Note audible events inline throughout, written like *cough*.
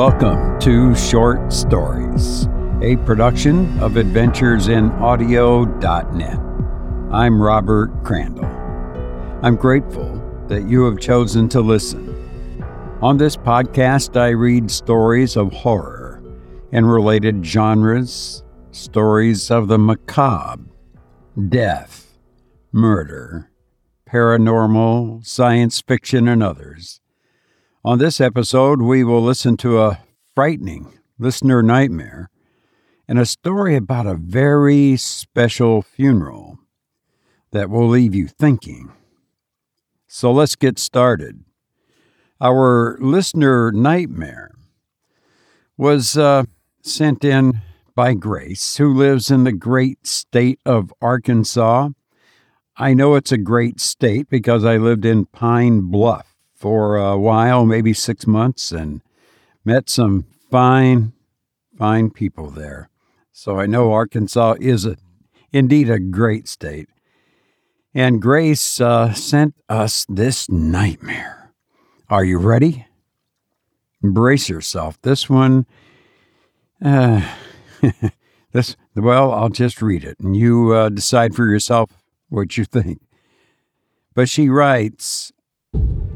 Welcome to Short Stories, a production of AdventuresInAudio.net. I'm Robert Crandall. I'm grateful that you have chosen to listen. On this podcast, I read stories of horror and related genres, stories of the macabre, death, murder, paranormal, science fiction, and others. On this episode, we will listen to a frightening listener nightmare and a story about a very special funeral that will leave you thinking. So let's get started. Our listener nightmare was uh, sent in by Grace, who lives in the great state of Arkansas. I know it's a great state because I lived in Pine Bluff for a while, maybe six months, and met some fine, fine people there. So I know Arkansas is a, indeed a great state. And Grace uh, sent us this nightmare. Are you ready? Brace yourself. This one, uh, *laughs* this, well, I'll just read it and you uh, decide for yourself what you think. But she writes,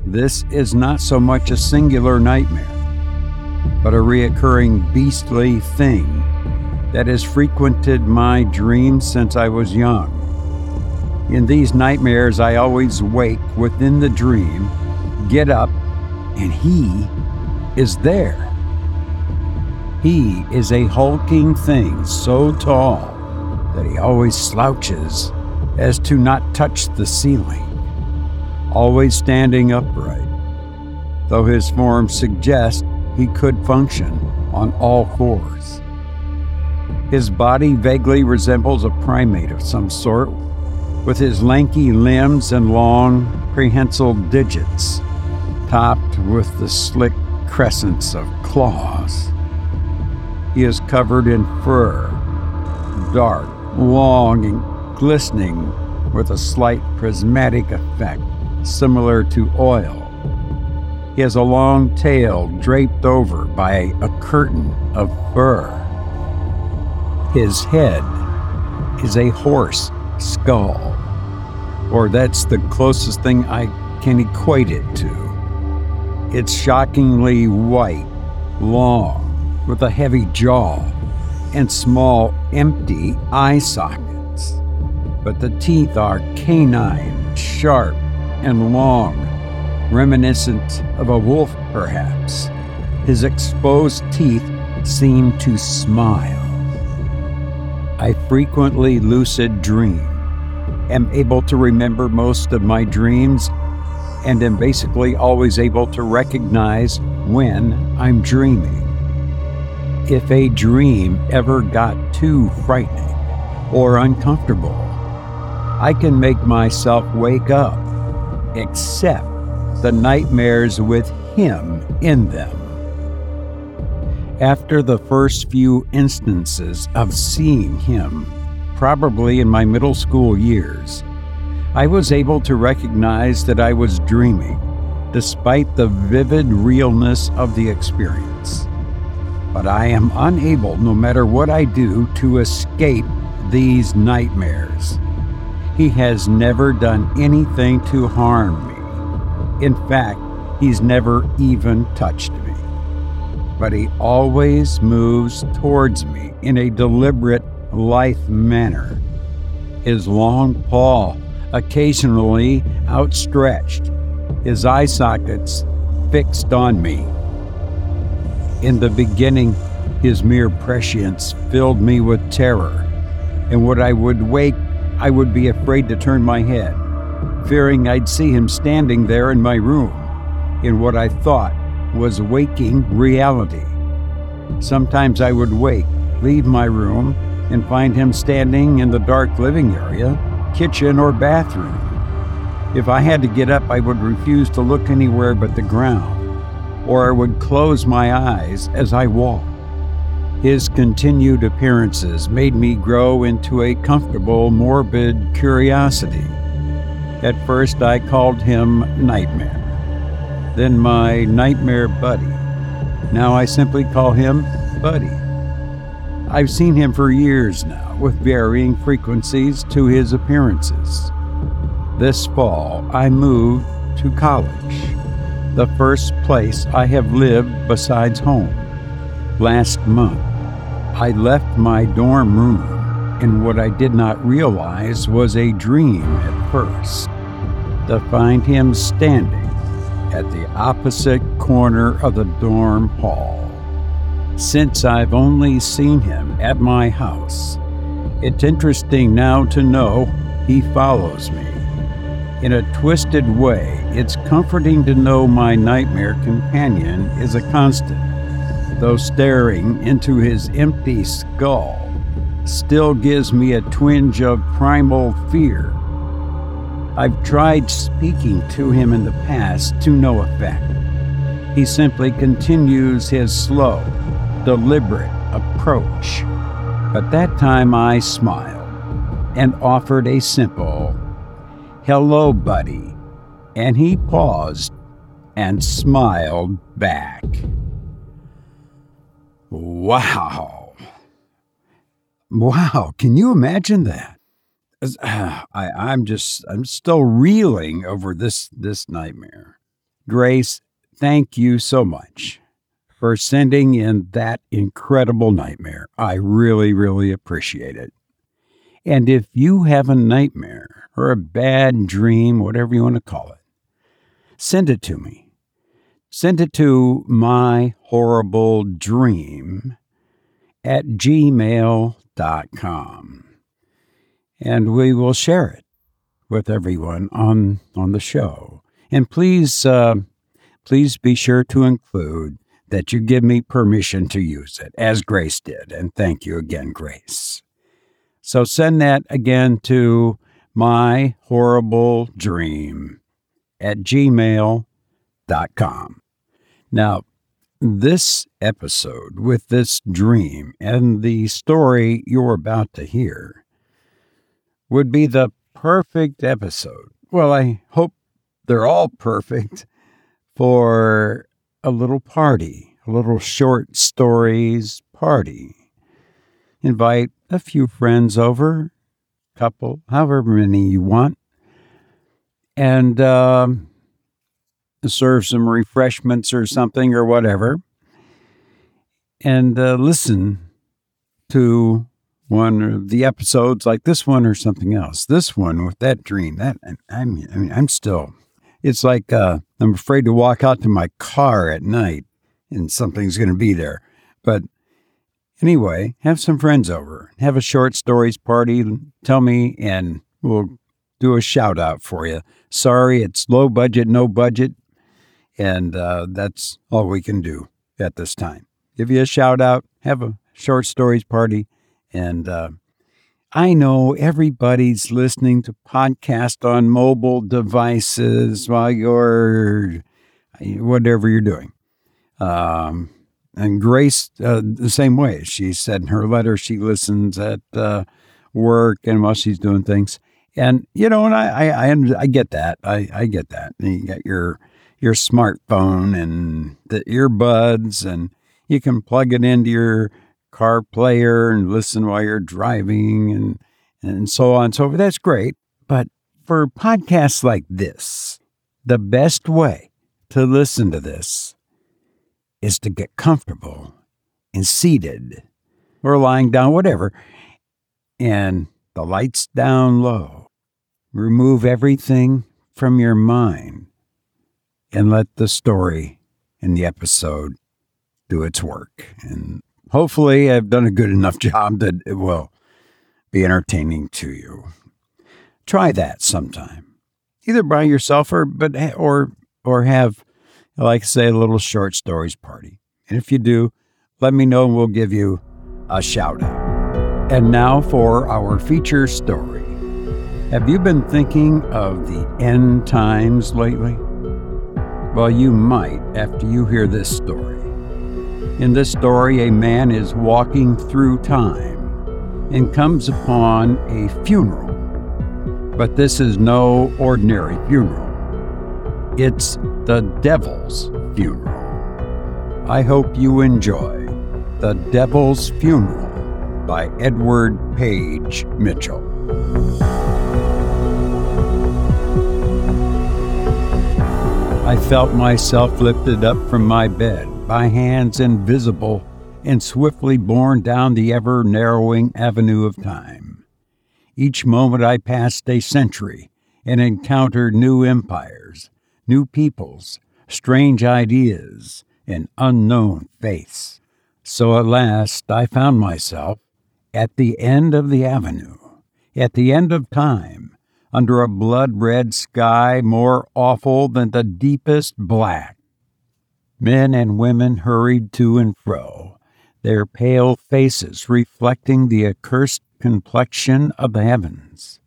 this is not so much a singular nightmare, but a reoccurring beastly thing that has frequented my dreams since I was young. In these nightmares, I always wake within the dream, get up, and he is there. He is a hulking thing so tall that he always slouches as to not touch the ceiling always standing upright, though his form suggests he could function on all fours. His body vaguely resembles a primate of some sort, with his lanky limbs and long, prehensile digits, topped with the slick crescents of claws. He is covered in fur, dark, long, and glistening with a slight prismatic effect similar to oil. He has a long tail draped over by a curtain of fur. His head is a horse skull, or that's the closest thing I can equate it to. It's shockingly white, long, with a heavy jaw and small, empty eye sockets. But the teeth are canine, sharp, and long, reminiscent of a wolf perhaps. His exposed teeth seem to smile. I frequently lucid dream, am able to remember most of my dreams, and am basically always able to recognize when I'm dreaming. If a dream ever got too frightening or uncomfortable, I can make myself wake up except the nightmares with him in them. After the first few instances of seeing him, probably in my middle school years, I was able to recognize that I was dreaming, despite the vivid realness of the experience. But I am unable, no matter what I do, to escape these nightmares. He has never done anything to harm me. In fact, he's never even touched me. But he always moves towards me in a deliberate, lithe manner. His long paw occasionally outstretched, his eye sockets fixed on me. In the beginning, his mere prescience filled me with terror, and what I would wake I would be afraid to turn my head, fearing I'd see him standing there in my room, in what I thought was waking reality. Sometimes I would wake, leave my room, and find him standing in the dark living area, kitchen, or bathroom. If I had to get up, I would refuse to look anywhere but the ground, or I would close my eyes as I walked. His continued appearances made me grow into a comfortable, morbid curiosity. At first, I called him Nightmare, then my nightmare buddy, Now I simply call him Buddy. I've seen him for years now, with varying frequencies to his appearances. This fall, I moved to college, the first place I have lived besides home. Last month, I left my dorm room in what I did not realize was a dream at first, to find him standing at the opposite corner of the dorm hall. Since I've only seen him at my house, it's interesting now to know he follows me. In a twisted way, it's comforting to know my nightmare companion is a constant, though staring into his empty skull still gives me a twinge of primal fear. I've tried speaking to him in the past to no effect. He simply continues his slow, deliberate approach. But that time I smiled and offered a simple, Hello, buddy. And he paused and smiled back. Wow. Wow, can you imagine that? *sighs* I, I'm just, I'm still reeling over this, this nightmare. Grace, thank you so much for sending in that incredible nightmare. I really, really appreciate it. And if you have a nightmare or a bad dream, whatever you want to call it, send it to me. Send it to my horrible dream at gmail.com. And we will share it with everyone on, on the show. And please, uh, please be sure to include that you give me permission to use it, as Grace did. And thank you again, Grace. So send that again to my horrible dream at gmail.com. Now, this episode with this dream and the story you're about to hear would be the perfect episode. Well, I hope they're all perfect *laughs* for a little party, a little short stories party. Invite a few friends over, couple, however many you want, and um, serve some refreshments or something or whatever, and uh, listen to one of the episodes like this one or something else. This one with that dream, that I mean, I mean, I'm still it's like uh, I'm afraid to walk out to my car at night and something's going to be there. But anyway, have some friends over, have a short stories party, tell me, and we'll do a shout out for you. Sorry, it's low budget, no budget, and uh, that's all we can do at this time. Give you a shout out, have a short stories party, and uh, I know everybody's listening to podcast on mobile devices while you're whatever you're doing. Um, and Grace, uh, the same way. She said in her letter she listens at uh, work and while she's doing things. And you know, and I, I, I, I get that. I, I get that. And you got your your smartphone and the earbuds, and you can plug it into your car player and listen while you're driving and and so on and so forth. That's great. But for podcasts like this, the best way to listen to this is to get comfortable and seated or lying down, whatever, and the lights down low. Remove everything from your mind and let the story in the episode do its work. And hopefully, I've done a good enough *laughs* job that it will be entertaining to you. Try that sometime, either by yourself or but eh, or or have, like I say, a little short stories party. And if you do, let me know and we'll give you a shout out. And now for our feature story. Have you been thinking of the end times lately? Well, you might after you hear this story. In this story, a man is walking through time and comes upon a funeral. But this is no ordinary funeral, it's the devil's funeral. I hope you enjoy The Devil's Funeral by Edward Page Mitchell. I felt myself lifted up from my bed by hands invisible and swiftly borne down the ever narrowing avenue of time. Each moment I passed a century and encountered new empires, new peoples, strange ideas, and unknown faiths. So at last I found myself at the end of the avenue, at the end of time, under a blood red sky more awful than the deepest black. Men and women hurried to and fro, their pale faces reflecting the accursed complexion of the heavens.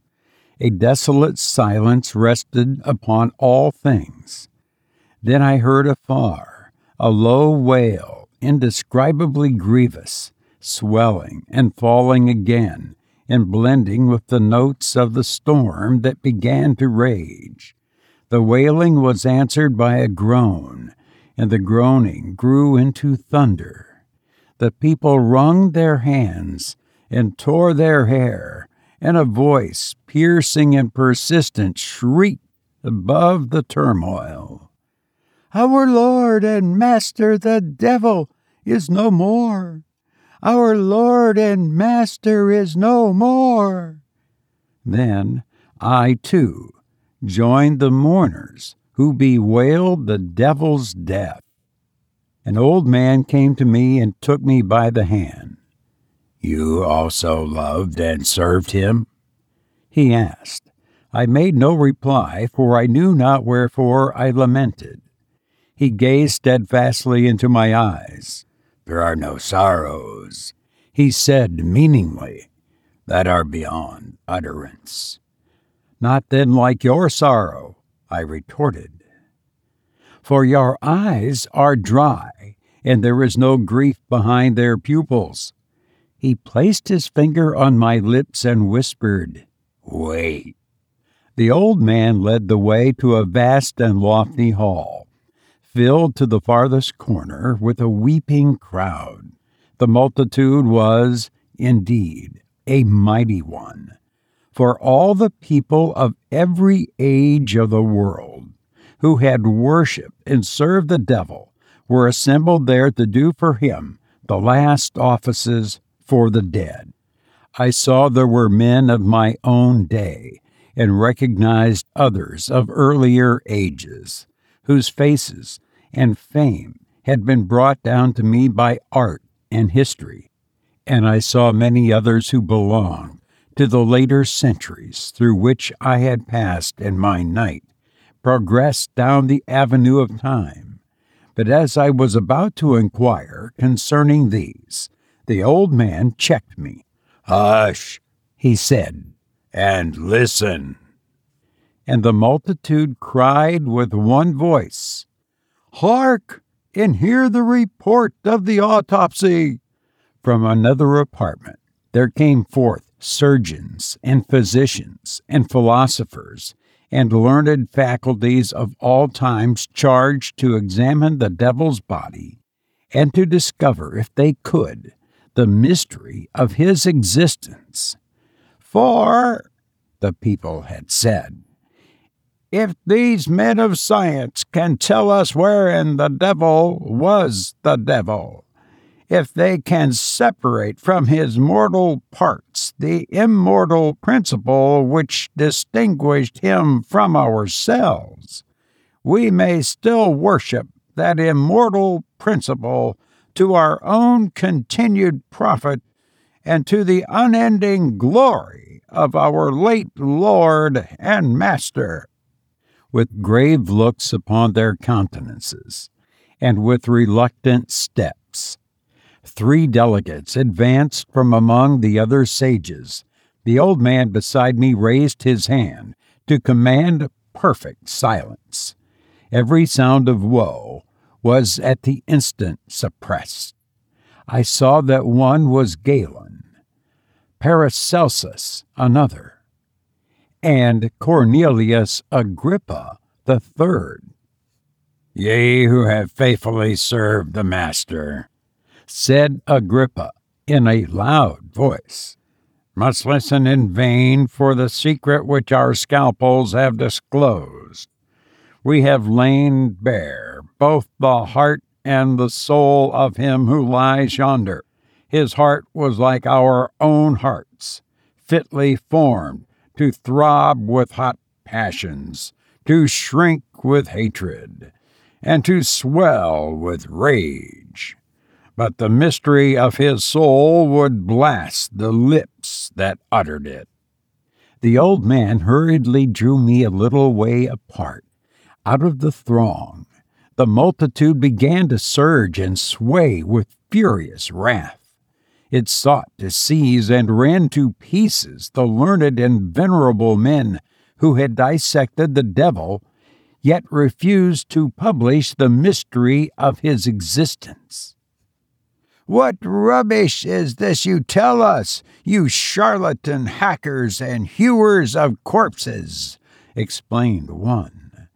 A desolate silence rested upon all things. Then I heard afar a low wail, indescribably grievous, swelling and falling again, and blending with the notes of the storm that began to rage. The wailing was answered by a groan, and the groaning grew into thunder. The people wrung their hands and tore their hair, and a voice, piercing and persistent, shrieked above the turmoil. Our Lord and Master the devil is no more. Our Lord and Master is no more. Then I too joined the mourners who bewailed the devil's death. An old man came to me and took me by the hand. You also loved and served him? He asked. I made no reply, for I knew not wherefore I lamented. He gazed steadfastly into my eyes. There are no sorrows, he said meaningly, that are beyond utterance. Not then like your sorrow, I retorted. For your eyes are dry, and there is no grief behind their pupils. He placed his finger on my lips and whispered, Wait. The old man led the way to a vast and lofty hall filled to the farthest corner with a weeping crowd. The multitude was, indeed, a mighty one, for all the people of every age of the world who had worshipped and served the devil were assembled there to do for him the last offices for the dead. I saw there were men of my own day and recognized others of earlier ages, whose faces and fame had been brought down to me by art and history, and I saw many others who belonged to the later centuries through which I had passed in my night, progressed down the avenue of time. But as I was about to inquire concerning these, the old man checked me. Hush, he said, and listen. And the multitude cried with one voice, Hark and hear the report of the autopsy. From another apartment there came forth surgeons and physicians and philosophers and learned faculties of all times charged to examine the devil's body and to discover, if they could, the mystery of his existence. For, the people had said, if these men of science can tell us wherein the devil was the devil, if they can separate from his mortal parts the immortal principle which distinguished him from ourselves, we may still worship that immortal principle to our own continued profit and to the unending glory of our late Lord and Master with grave looks upon their countenances, and with reluctant steps. Three delegates advanced from among the other sages. The old man beside me raised his hand to command perfect silence. Every sound of woe was at the instant suppressed. I saw that one was Galen, Paracelsus another, and Cornelius Agrippa the third. Ye who have faithfully served the Master, said Agrippa in a loud voice, must listen in vain for the secret which our scalpels have disclosed. We have lain bare both the heart and the soul of him who lies yonder. His heart was like our own hearts, fitly formed to throb with hot passions, to shrink with hatred and to swell with rage. But the mystery of his soul would blast the lips that uttered it. The old man hurriedly drew me a little way apart, out of the throng. The multitude began to surge and sway with furious wrath. It sought to seize and rend to pieces the learned and venerable men who had dissected the devil yet refused to publish the mystery of his existence. What rubbish is this you tell us, you charlatan hackers and hewers of corpses? explained one.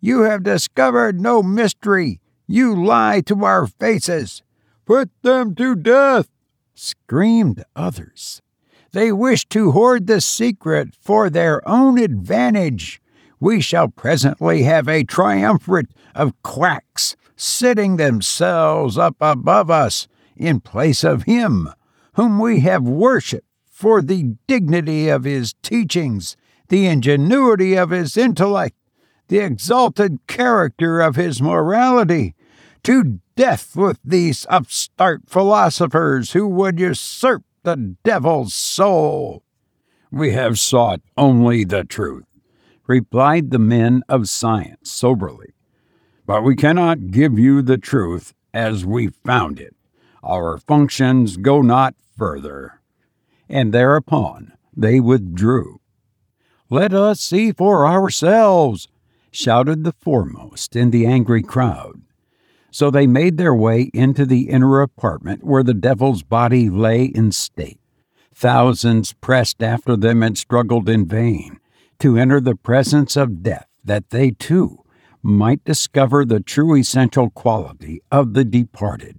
You have discovered no mystery. You lie to our faces. Put them to death, screamed others. They wish to hoard the secret for their own advantage we shall presently have a triumvirate of quacks sitting themselves up above us in place of him whom we have worshipped for the dignity of his teachings, the ingenuity of his intellect, the exalted character of his morality. To death with these upstart philosophers who would usurp the devil's soul. We have sought only the truth replied the men of science soberly. But we cannot give you the truth as we found it. Our functions go not further. And thereupon they withdrew. Let us see for ourselves, shouted the foremost in the angry crowd. So they made their way into the inner apartment where the devil's body lay in state. Thousands pressed after them and struggled in vain to enter the presence of death, that they too might discover the true essential quality of the departed.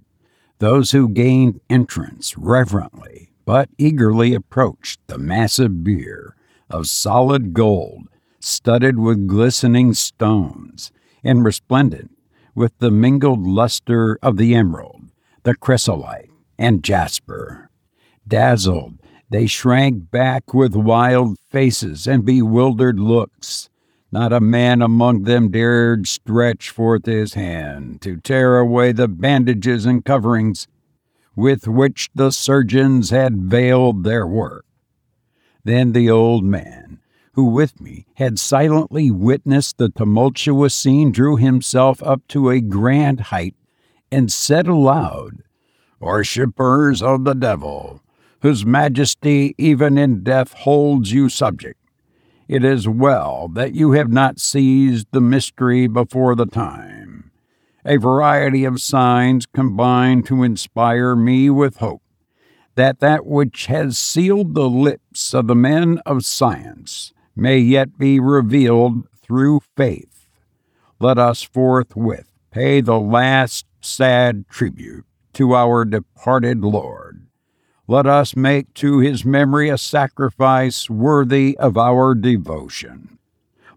Those who gained entrance reverently but eagerly approached the massive bier of solid gold, studded with glistening stones, and resplendent with the mingled luster of the emerald, the chrysolite, and jasper. Dazzled they shrank back with wild faces and bewildered looks. Not a man among them dared stretch forth his hand to tear away the bandages and coverings with which the surgeons had veiled their work. Then the old man, who with me had silently witnessed the tumultuous scene, drew himself up to a grand height and said aloud, Worshippers of the devil, whose majesty even in death holds you subject. It is well that you have not seized the mystery before the time. A variety of signs combine to inspire me with hope that that which has sealed the lips of the men of science may yet be revealed through faith. Let us forthwith pay the last sad tribute to our departed Lord let us make to his memory a sacrifice worthy of our devotion.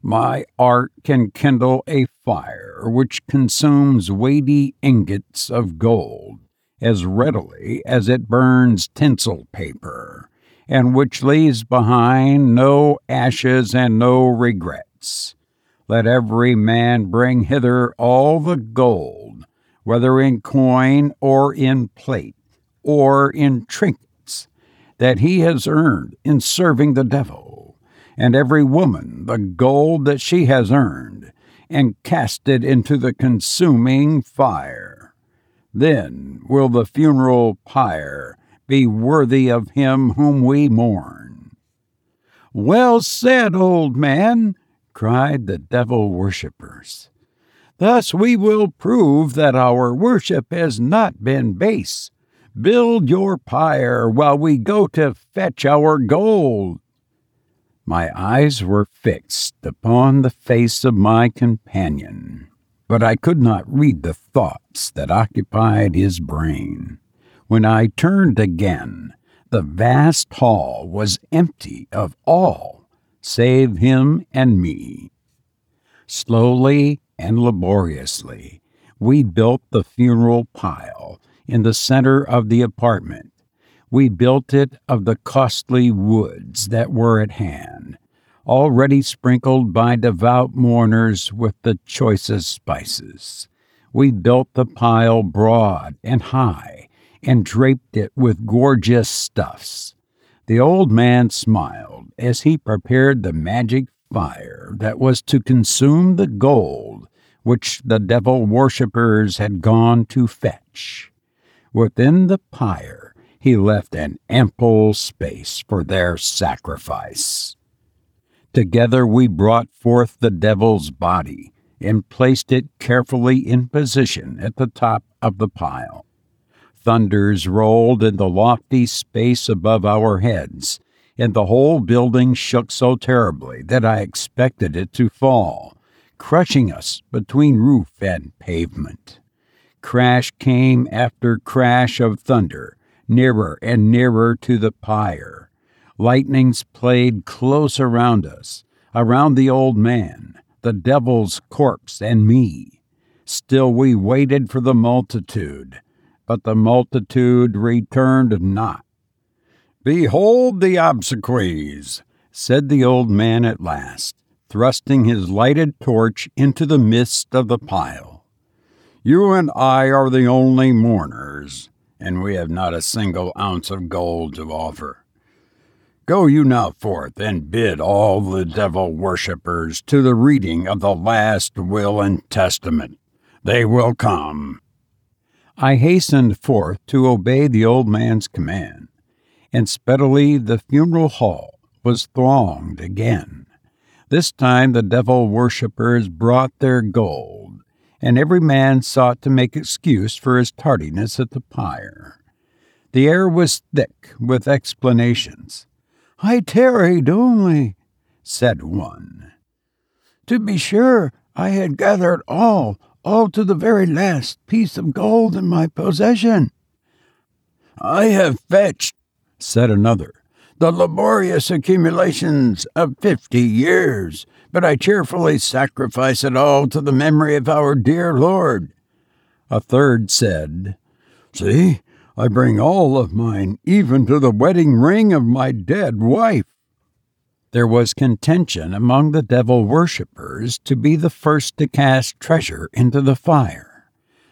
My art can kindle a fire which consumes weighty ingots of gold as readily as it burns tinsel paper, and which leaves behind no ashes and no regrets. Let every man bring hither all the gold, whether in coin or in plate, or in trinkets that he has earned in serving the devil, and every woman the gold that she has earned, and cast it into the consuming fire. Then will the funeral pyre be worthy of him whom we mourn. Well said, old man, cried the devil worshippers. Thus we will prove that our worship has not been base, Build your pyre while we go to fetch our gold. My eyes were fixed upon the face of my companion. but I could not read the thoughts that occupied his brain. When I turned again, the vast hall was empty of all save him and me. Slowly and laboriously, we built the funeral pile in the center of the apartment. We built it of the costly woods that were at hand, already sprinkled by devout mourners with the choicest spices. We built the pile broad and high and draped it with gorgeous stuffs. The old man smiled as he prepared the magic fire that was to consume the gold which the devil worshippers had gone to fetch. Within the pyre he left an ample space for their sacrifice. Together we brought forth the devil's body and placed it carefully in position at the top of the pile. Thunders rolled in the lofty space above our heads, and the whole building shook so terribly that I expected it to fall, crushing us between roof and pavement. Crash came after crash of thunder, nearer and nearer to the pyre. Lightnings played close around us, around the old man, the devil's corpse, and me. Still we waited for the multitude but the multitude returned not. Behold the obsequies, said the old man at last, thrusting his lighted torch into the midst of the pile. You and I are the only mourners, and we have not a single ounce of gold to offer. Go you now forth and bid all the devil worshippers to the reading of the last will and testament. They will come. I hastened forth to obey the old man's command, and speedily the funeral hall was thronged again. This time the devil worshippers brought their gold, and every man sought to make excuse for his tardiness at the pyre. The air was thick with explanations. I tarried only, said one. To be sure, I had gathered all all to the very last piece of gold in my possession. I have fetched, said another, the laborious accumulations of fifty years, but I cheerfully sacrifice it all to the memory of our dear Lord. A third said, See, I bring all of mine, even to the wedding ring of my dead wife. There was contention among the devil worshippers to be the first to cast treasure into the fire.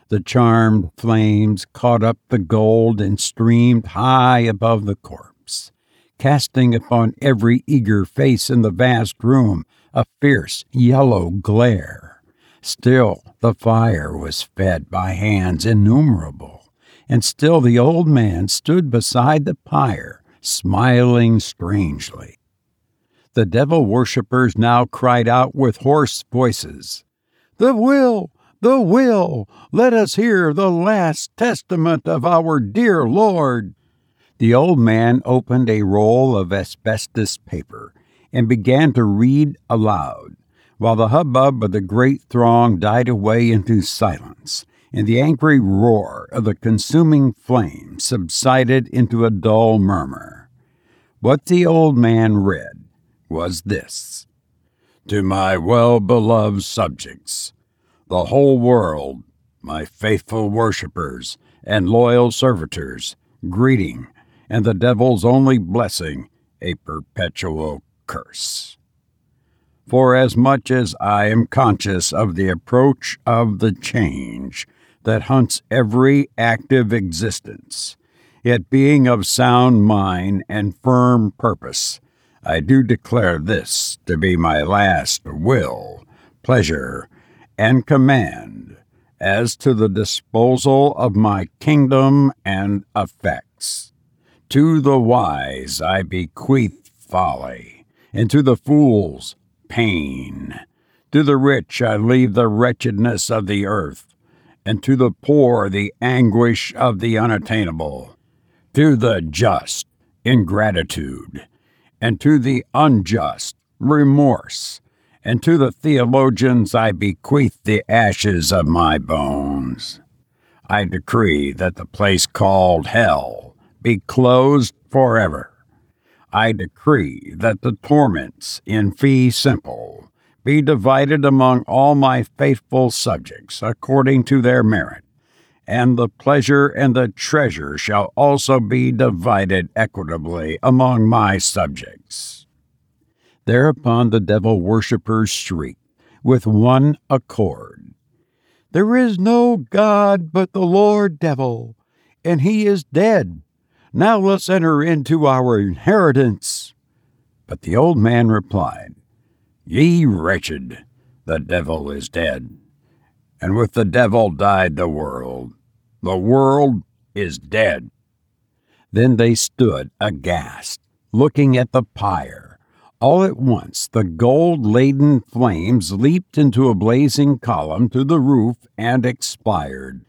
The charmed flames caught up the gold and streamed high above the corpse, casting upon every eager face in the vast room a fierce yellow glare. Still the fire was fed by hands innumerable, and still the old man stood beside the pyre, smiling strangely. The devil worshippers now cried out with hoarse voices, The will! The will! Let us hear the last testament of our dear Lord! The old man opened a roll of asbestos paper and began to read aloud, while the hubbub of the great throng died away into silence, and the angry roar of the consuming flame subsided into a dull murmur. What the old man read was this To my well beloved subjects, the whole world, my faithful worshippers and loyal servitors, greeting, and the devil's only blessing, a perpetual curse. For as much as I am conscious of the approach of the change that hunts every active existence, yet being of sound mind and firm purpose, I do declare this to be my last will, pleasure, and command as to the disposal of my kingdom and effects. To the wise I bequeath folly, and to the fools pain. To the rich I leave the wretchedness of the earth, and to the poor the anguish of the unattainable. To the just ingratitude and to the unjust remorse, and to the theologians I bequeath the ashes of my bones. I decree that the place called hell be closed forever. I decree that the torments in fee simple be divided among all my faithful subjects according to their merit, and the pleasure and the treasure shall also be divided equitably among my subjects. Thereupon the devil worshippers shrieked with one accord There is no God but the Lord Devil, and he is dead. Now let's enter into our inheritance. But the old man replied, Ye wretched, the devil is dead, and with the devil died the world. The world is dead. Then they stood aghast, looking at the pyre all at once, the gold laden flames leaped into a blazing column to the roof and expired.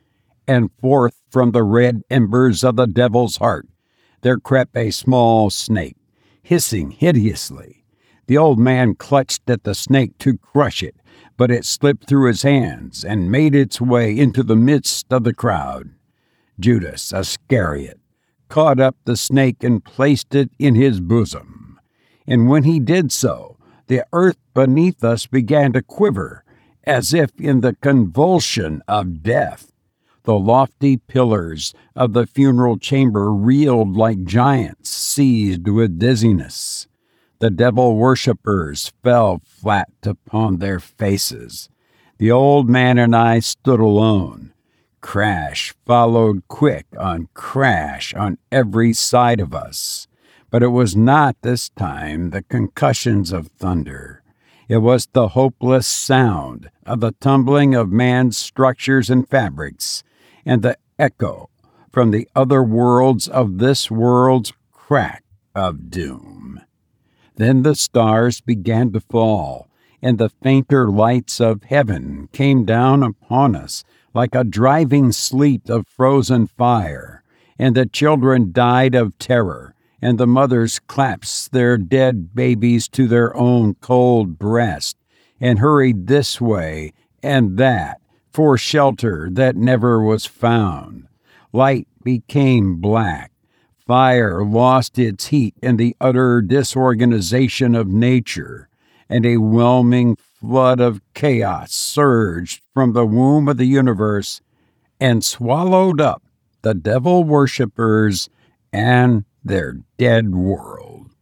And forth from the red embers of the devil's heart there crept a small snake, hissing hideously. The old man clutched at the snake to crush it, but it slipped through his hands and made its way into the midst of the crowd. Judas Iscariot caught up the snake and placed it in his bosom. And when he did so, the earth beneath us began to quiver, as if in the convulsion of death. The lofty pillars of the funeral chamber reeled like giants seized with dizziness. The devil worshippers fell flat upon their faces. The old man and I stood alone. Crash followed quick on crash on every side of us. But it was not this time the concussions of thunder. It was the hopeless sound of the tumbling of man's structures and fabrics, and the echo from the other worlds of this world's crack of doom. Then the stars began to fall, and the fainter lights of heaven came down upon us like a driving sleet of frozen fire, and the children died of terror and the mothers clasped their dead babies to their own cold breast and hurried this way and that for shelter that never was found. Light became black. Fire lost its heat in the utter disorganization of nature, and a whelming flood of chaos surged from the womb of the universe and swallowed up the devil worshippers and their dead world.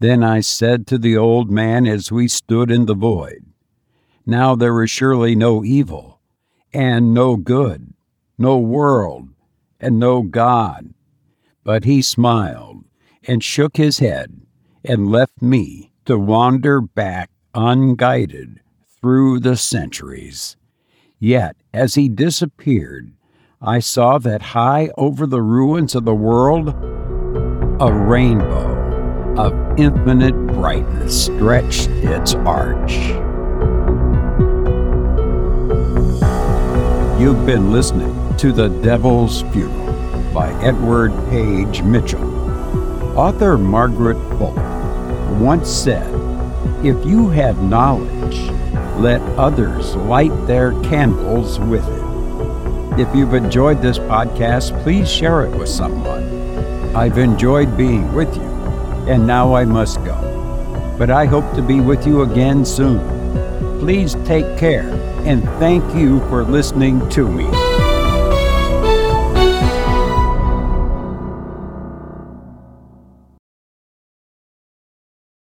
Then I said to the old man as we stood in the void, Now there is surely no evil, and no good, no world, and no God. But he smiled and shook his head and left me to wander back unguided through the centuries. Yet, as he disappeared, I saw that high over the ruins of the world a rainbow of infinite brightness stretched its arch. You've been listening to The Devil's Funeral by Edward Page Mitchell. Author Margaret Fuller once said, If you have knowledge, let others light their candles with it. If you've enjoyed this podcast, please share it with someone. I've enjoyed being with you, and now I must go. But I hope to be with you again soon. Please take care, and thank you for listening to me.